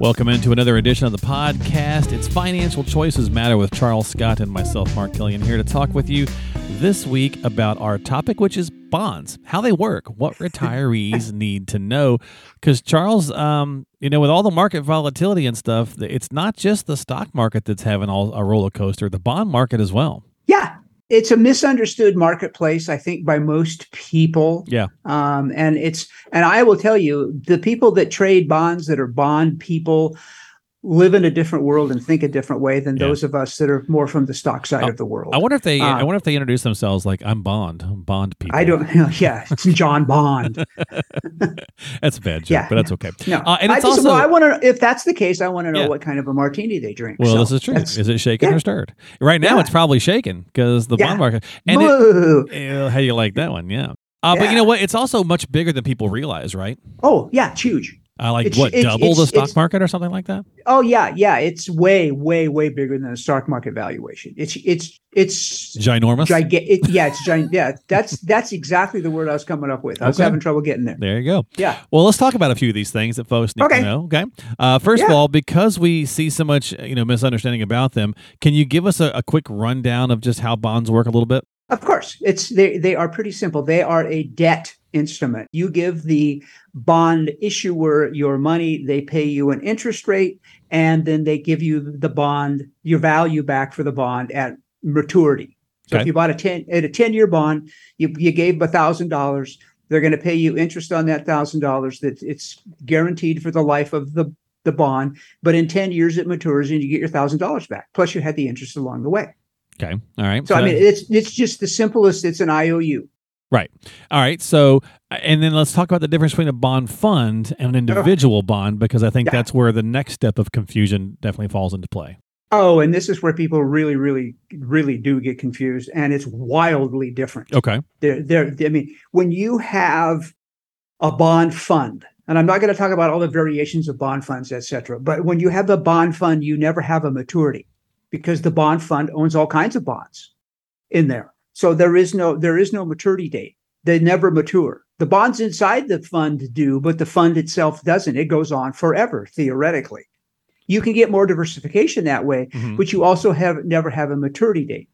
Welcome into another edition of the podcast. It's Financial Choices Matter with Charles Scott and myself, Mark Killian, here to talk with you this week about our topic, which is bonds, how they work, what retirees need to know. Because, Charles, um, you know, with all the market volatility and stuff, it's not just the stock market that's having all a roller coaster, the bond market as well. It's a misunderstood marketplace, I think, by most people. Yeah. Um, and it's and I will tell you, the people that trade bonds that are bond people live in a different world and think a different way than yeah. those of us that are more from the stock side of the world. I wonder if they uh, I wonder if they introduce themselves like I'm Bond, Bond people. I don't yeah, it's John Bond. that's a bad joke, yeah, but that's okay. No. Uh, and it's I just, also well, I want to if that's the case, I want to know yeah. what kind of a martini they drink. Well, so this is true. Is it shaken or stirred? Right now it's probably shaken because the bond market and it, how do you like that one? Yeah. Uh, But you know what? It's also much bigger than people realize, right? Oh yeah, it's huge. Uh, like it's, what it's, double it's, the stock market or something like that? Oh yeah, yeah. It's way, way, way bigger than the stock market valuation. It's it's it's ginormous. Giga- it, yeah, it's giant. Yeah, that's that's exactly the word I was coming up with. I was having trouble getting there. There you go. Yeah. Well, let's talk about a few of these things that folks need okay. to know. Okay. Uh, first yeah. of all, because we see so much you know misunderstanding about them, can you give us a, a quick rundown of just how bonds work a little bit? Of course, it's they they are pretty simple. They are a debt instrument. You give the bond issuer your money, they pay you an interest rate, and then they give you the bond, your value back for the bond at maturity. So okay. if you bought a 10 at a 10 year bond, you, you gave a thousand dollars, they're going to pay you interest on that thousand dollars that it's guaranteed for the life of the, the bond. But in 10 years it matures and you get your thousand dollars back. Plus you had the interest along the way. Okay. All right. So, so I mean it's it's just the simplest, it's an IOU. Right. All right. So, and then let's talk about the difference between a bond fund and an individual bond, because I think yeah. that's where the next step of confusion definitely falls into play. Oh, and this is where people really, really, really do get confused, and it's wildly different. Okay. They're, they're, I mean, when you have a bond fund, and I'm not going to talk about all the variations of bond funds, et cetera, but when you have a bond fund, you never have a maturity because the bond fund owns all kinds of bonds in there. So there is no there is no maturity date. They never mature. The bonds inside the fund do, but the fund itself doesn't. It goes on forever, theoretically. You can get more diversification that way, mm-hmm. but you also have never have a maturity date.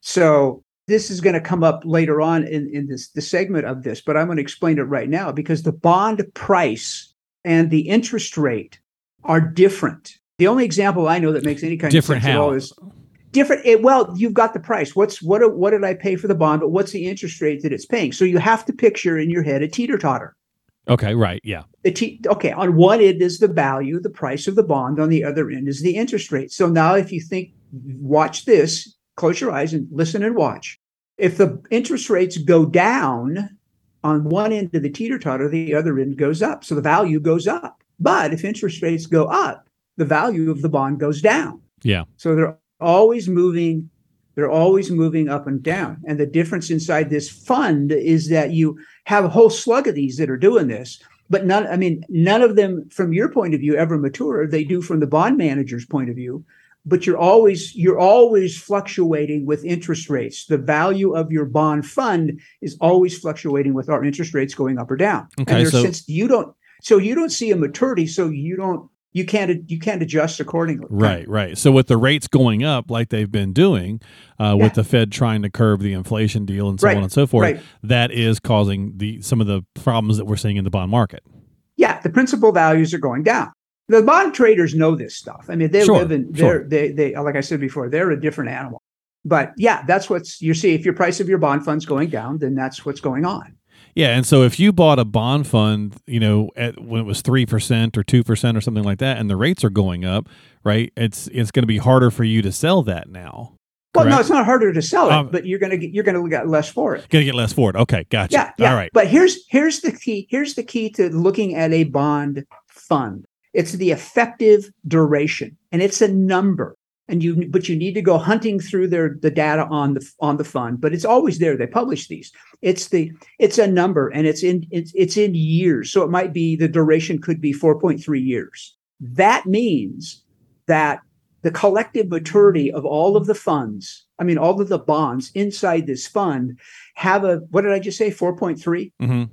So this is going to come up later on in, in this the segment of this, but I'm going to explain it right now because the bond price and the interest rate are different. The only example I know that makes any kind different of sense how? at all is different it, well you've got the price. What's what what did i pay for the bond? But what's the interest rate that it's paying? So you have to picture in your head a teeter totter okay right yeah. Te- okay on one end is the value the price of the bond. On the other end is the interest rate. So now if you think watch this close your eyes and listen and watch. If the interest rates go down on one end of the teeter totter the other end goes up. So the value goes up. But if interest rates go up the value of the bond goes down. Yeah. So they're always moving they're always moving up and down. And the difference inside this fund is that you have a whole slug of these that are doing this but none i mean none of them from your point of view ever mature. They do from the bond manager's point of view but you're always you're always fluctuating with interest rates. The value of your bond fund is always fluctuating with our interest rates going up or down. Okay, and so since you don't so you don't see a maturity so you don't you can't you can't adjust accordingly. Right, right. So with the rates going up like they've been doing, uh, yeah. with the Fed trying to curb the inflation deal and so right. on and so forth, right. that is causing the some of the problems that we're seeing in the bond market. Yeah, the principal values are going down. The bond traders know this stuff. I mean, they sure, live in they're sure. they they like I said before, they're a different animal. But yeah, that's what's you see. If your price of your bond fund's going down, then that's what's going on. Yeah, and so if you bought a bond fund, you know, at, when it was three percent or two percent or something like that, and the rates are going up, right? It's it's going to be harder for you to sell that now. Well, no, it's not harder to sell it, um, but you're gonna get you're gonna get less for it. Gonna get less for it. Okay, gotcha. Yeah, yeah. All right. But here's here's the key. Here's the key to looking at a bond fund. It's the effective duration, and it's a number. And you but you need to go hunting through their the data on the on the fund but it's always there. They publish these. It's the it's a number and it's in it's, it's in years. So it might be the duration could be 4.3 years. That means that the collective maturity of all of the funds i mean all of the bonds inside this fund have a what did i just say? 4.3 mm-hmm.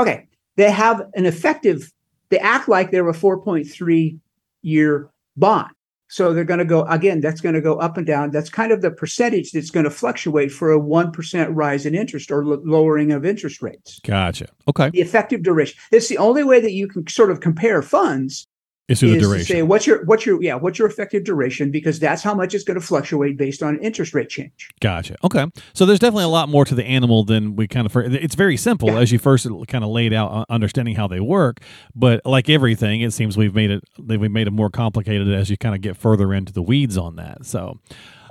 okay. They have an effective they act like they're a 4.3 year bond so they're going to go again that's going to go up and down that's kind of the percentage that's going to fluctuate for a 1% rise in interest or l- lowering of interest rates Gotcha. Okay. the effective duration it's the only way that you can sort of compare funds Through the is to duration. say what's your what's your yeah what's your effective duration because that's how much it's going to fluctuate based on interest rate change Gotcha. Okay. So there's definitely a lot more to the animal than we kind of. It's very simple Yeah. as you first kind of laid out, uh, understanding how they work. But like everything, it seems we've made it. We've made it more complicated as you kind of get further into the weeds on that. So.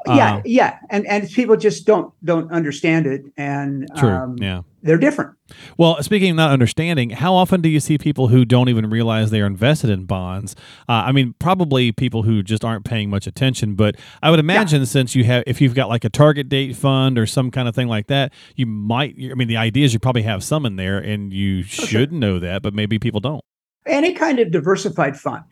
Yeah uh, yeah and and people just don't don't understand it and True. um, yeah. they're different Well, speaking of not understanding, how often do you see people who don't even realize they are invested in bonds? Uh, I mean, probably people who just aren't paying much attention. But I would imagine since you have, if you've got like a target date fund or some kind of thing like that, you might. I mean, the idea is you probably have some in there, and you should know that, but maybe people don't. any kind of diversified fund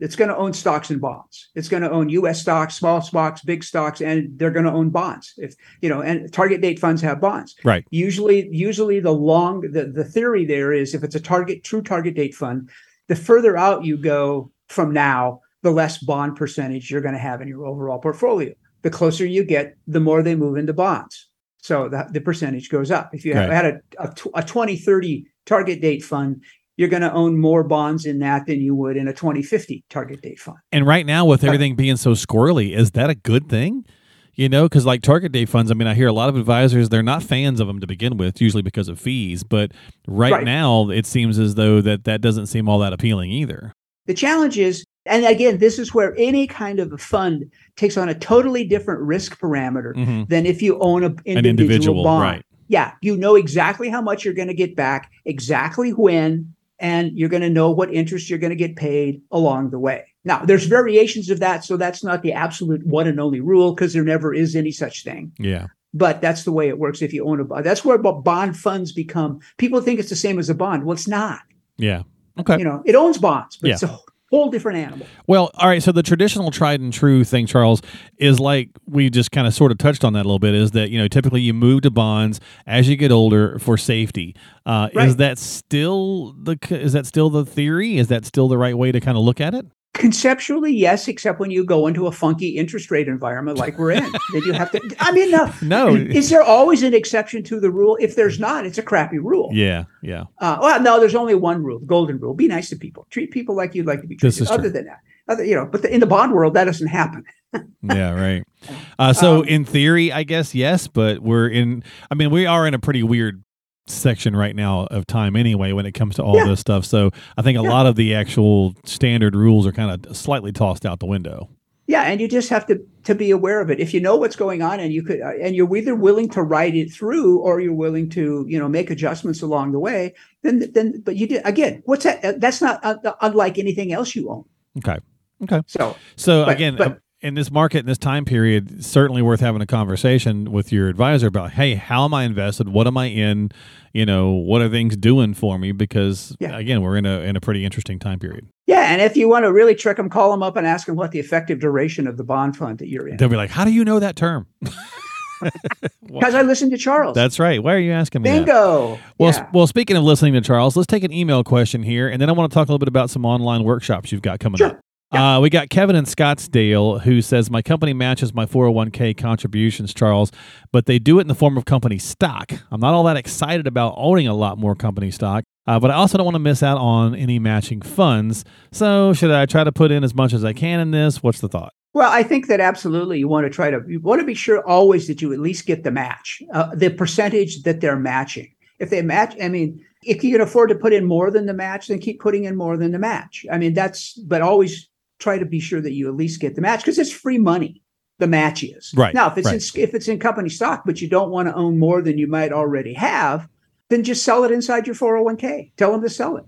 it's going to own stocks and bonds. It's going to own us stocks small stocks big stocks and they're going to own bonds. If you know and target date funds have bonds. Right. usually usually the long the, the theory there is if it's a target true target date fund the further out you go from now the less bond percentage you're going to have in your overall portfolio. The closer you get the more they move into bonds. So the, the percentage goes up. If you have Right. had a, a, a 2030 target date fund you're going to own more bonds in that than you would in a 2050 target date fund And right now, with everything being so squirrely, is that a good thing? You know, because like target date funds, I mean, I hear a lot of advisors, they're not fans of them to begin with, usually because of fees. But right, Right. now, it seems as though that that doesn't seem all that appealing either. The challenge is, and again, this is where any kind of a fund takes on a totally different risk parameter hmm than if you own a An individual, individual, bond. right? Yeah, you know exactly how much you're going to get back, exactly when, and you're going to know what interest you're going to get paid along the way. Now, there's variations of that, so that's not the absolute one and only rule because there never is any such thing. Yeah. But that's the way it works if you own a bond. That's where bond funds become. People think it's the same as a bond. Well, it's not. Yeah. Okay. You know, it owns bonds, but Yeah. it's a whole different animal. Well, all right. So the traditional tried and true thing, Charles, is like we just kind of sort of touched on that a little bit. Is that you know typically you move to bonds as you get older for safety. Uh, Is that still the is that still the theory? Is that still the right way to kind of look at it? Conceptually, yes, except when you go into a funky interest rate environment like we're in. then you have to. I mean, no. No. Is there always an exception to the rule? If there's not, it's a crappy rule. Yeah. Yeah. Uh, well, no, there's only one rule: the golden rule. Be nice to people. Treat people like you'd like to be treated. Other true. than that, other, you know, but the, in the bond world, that doesn't happen. Yeah, right. Uh, so, Um, in theory, I guess yes, but we're in. I mean, we are in a pretty weird section right now of time anyway when it comes to all Yeah. this stuff. So, I think a Yeah. lot of the actual standard rules are kind of slightly tossed out the window. Yeah, and you just have to to be aware of it. If you know what's going on, and you could, uh, and you're either willing to write it through, or you're willing to, you know, make adjustments along the way. Then, then, but you did again. What's that? Uh, That's not uh, unlike anything else you own. Okay. Okay. So So But- again, but- uh, in this market, in this time period, certainly worth having a conversation with your advisor about, hey, how am I invested? What am I in? You know, what are things doing for me? Because Yeah. again, we're in a in a pretty interesting time period. yeah, and if you want to really trick them, call them up and ask them what the effective duration of the bond fund that you're in. They'll be like, how do you know that term? Because I listened to Charles. That's right. Why are you asking me that? bingo. Well, Yeah. s- well, speaking of listening to Charles, let's take an email question here, and then I want to talk a little bit about some online workshops you've got coming Sure. up. Uh, we got Kevin in Scottsdale who says, My company matches my 401k contributions, Charles, but they do it in the form of company stock. I'm not all that excited about owning a lot more company stock, uh, but I also don't want to miss out on any matching funds. So, should I try to put in as much as I can in this? What's the thought? Well, I think that absolutely you want to try to you want to be sure always that you at least get the match, uh, the percentage that they're matching. If they match, I mean, if you can afford to put in more than the match, then keep putting in more than the match. I mean, that's but always try to be sure that you at least get the match because it's free money. The match is Right, now if it's right. in if it's in company stock, but you don't want to own more than you might already have, then just sell it inside your 401k. Tell them to sell it.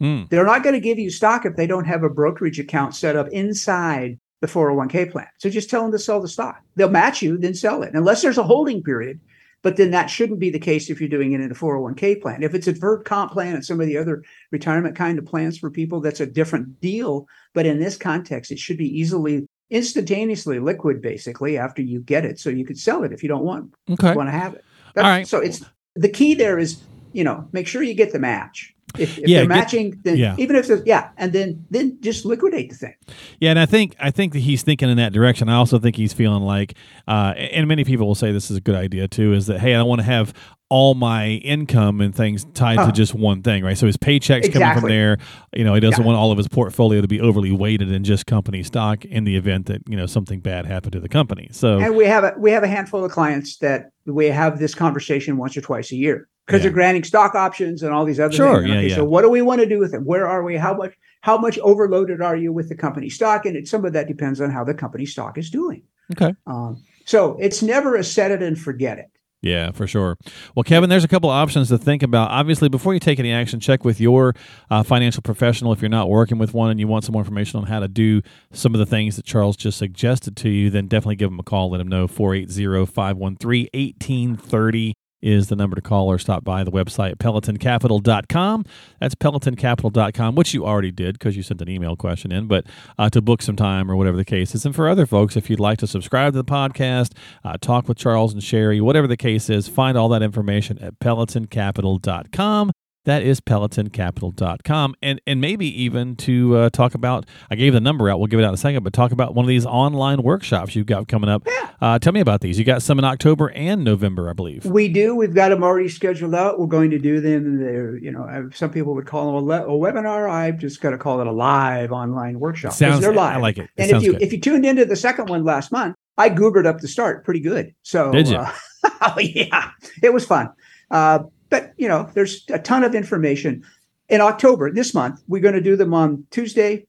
Hmm. They're not going to give you stock if they don't have a brokerage account set up inside the 401k plan. So just tell them to sell the stock. They'll match you, then sell it, unless there's a holding period. But then that shouldn't be the case if you're doing it in a 401k plan. If it's a deferred comp plan and some of the other retirement kind of plans for people, that's a different deal. But in this context, it should be easily instantaneously liquid basically after you get it so you could sell it if you don't want Okay. want to have it All right. so it's the key there is you know make sure you get the match if, if Yeah, they're get- matching then yeah. even if it's yeah and then then just liquidate the thing Yeah, and I think I think that he's thinking in that direction. I also think he's feeling like, uh, and many people will say this is a good idea too. Is that hey, I don't want to have all my income and things tied to just one thing, right? So his paychecks coming from there. You know, he doesn't Yeah. want all of his portfolio to be overly weighted in just company stock in the event that you know something bad happened to the company. So and we have a we have a handful of clients that we have this conversation once or twice a year because Yeah. they're granting stock options and all these other Sure, things. yeah, okay, yeah. so what do we want to do with it where are we how much how much overloaded are you with the company stock and it, some of that depends on how the company stock is doing okay. um, so it's never a set it and forget it Yeah, for sure. Well, Kevin, there's a couple of options to think about. Obviously, before you take any action, check with your uh, financial professional if you're not working with one and you want some more information on how to do some of the things that Charles just suggested to you. Then definitely give him a call. Let him know 480 513 1830 is the number to call or stop by the website pelotoncapital.com. That's pelotoncapital.com, which you already did because you sent an email question in, but uh, to book some time or whatever the case is. And for other folks, if you'd like to subscribe to the podcast, uh, talk with Charles and Sherry, whatever the case is, find all that information at pelotoncapital.com. That is pelotoncapital.com. And and maybe even to uh, talk about, I gave the number out, we'll give it out in a second, but talk about one of these online workshops you've got coming up. Uh, tell me about these. You got some in October and November, I believe. We do. We've got them already scheduled out. We're going to do them. They're, you know, uh, some people would call them a, le- a webinar. I've just got to call it a live online workshop. Sounds, they're live. I like it. It and if you good. if you tuned into the second one last month, I goobered up the start pretty good. So Did you? Uh, oh yeah, it was fun. Uh, but you know, there's a ton of information. In October this month, we're going to do them on Tuesday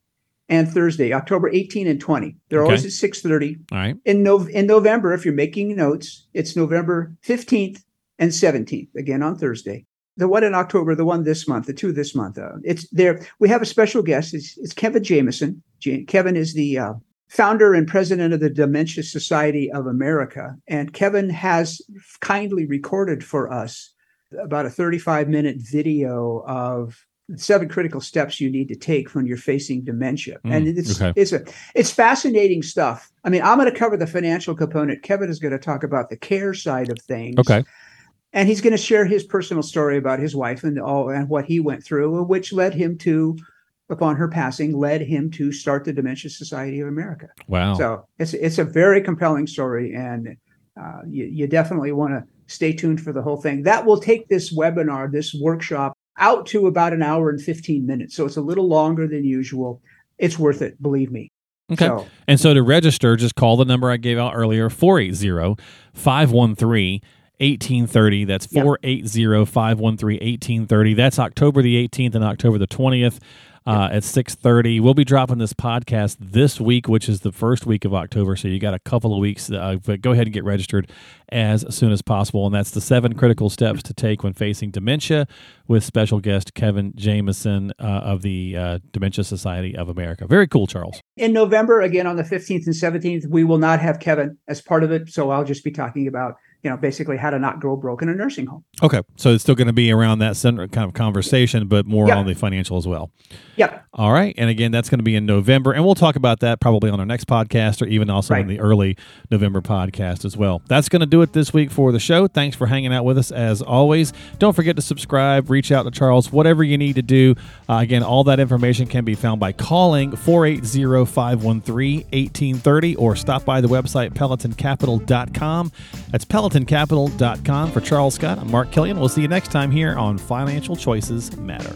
and Thursday, October 18 and 20. They're Okay. always at 6:30 all right. in Nov- in November, if you're making notes, it's November 15th and 17th, again on Thursday. The one in October, the one this month, the two this month. Uh, it's there. We have a special guest. It's, it's Kevin Jameson. Ja- Kevin is the uh, founder and president of the Dementia Society of America, and Kevin has kindly recorded for us about a 35 minute video of seven critical steps you need to take when you're facing dementia. Mm, and it's okay. it's a it's fascinating stuff. I mean, I'm going to cover the financial component. Kevin is going to talk about the care side of things. Okay. And he's going to share his personal story about his wife and all and what he went through, which led him to, upon her passing, led him to start the Dementia Society of America. Wow. So it's it's a very compelling story, and uh, you, you definitely want to stay tuned for the whole thing. That will take this webinar, this workshop, out to about an hour and 15 minutes. So it's a little longer than usual. It's worth it, believe me. okay. So, And so to register, just call the number I gave out earlier 480 513 1830. That's Yeah. 480 513 1830. That's October the 18th and October the 20th. Uh, at 6.30 we'll be dropping this podcast this week which is the first week of october so you got a couple of weeks uh, but go ahead and get registered as soon as possible and that's the seven critical steps to take when facing dementia with special guest kevin jameson uh, of the uh, dementia society of america very cool charles in November, again on the 15th and 17th, we will not have Kevin as part of it. So I'll just be talking about, you know, basically how to not go broke in a nursing home. Okay, so it's still going to be around that center kind of conversation, but more Yeah. on the financial as well. Yep. All right, and again, that's going to be in November, and we'll talk about that probably on our next podcast, or even also in the early November podcast as well. That's going to do it this week for the show. Thanks for hanging out with us as always. Don't forget to subscribe, reach out to Charles, whatever you need to do. Uh, again, all that information can be found by calling 480 513 1830 or stop by the website pelotoncapital.com. That's pelotoncapital.com. For Charles Scott, I'm Mark Killian. We'll see you next time here on Financial Choices Matter.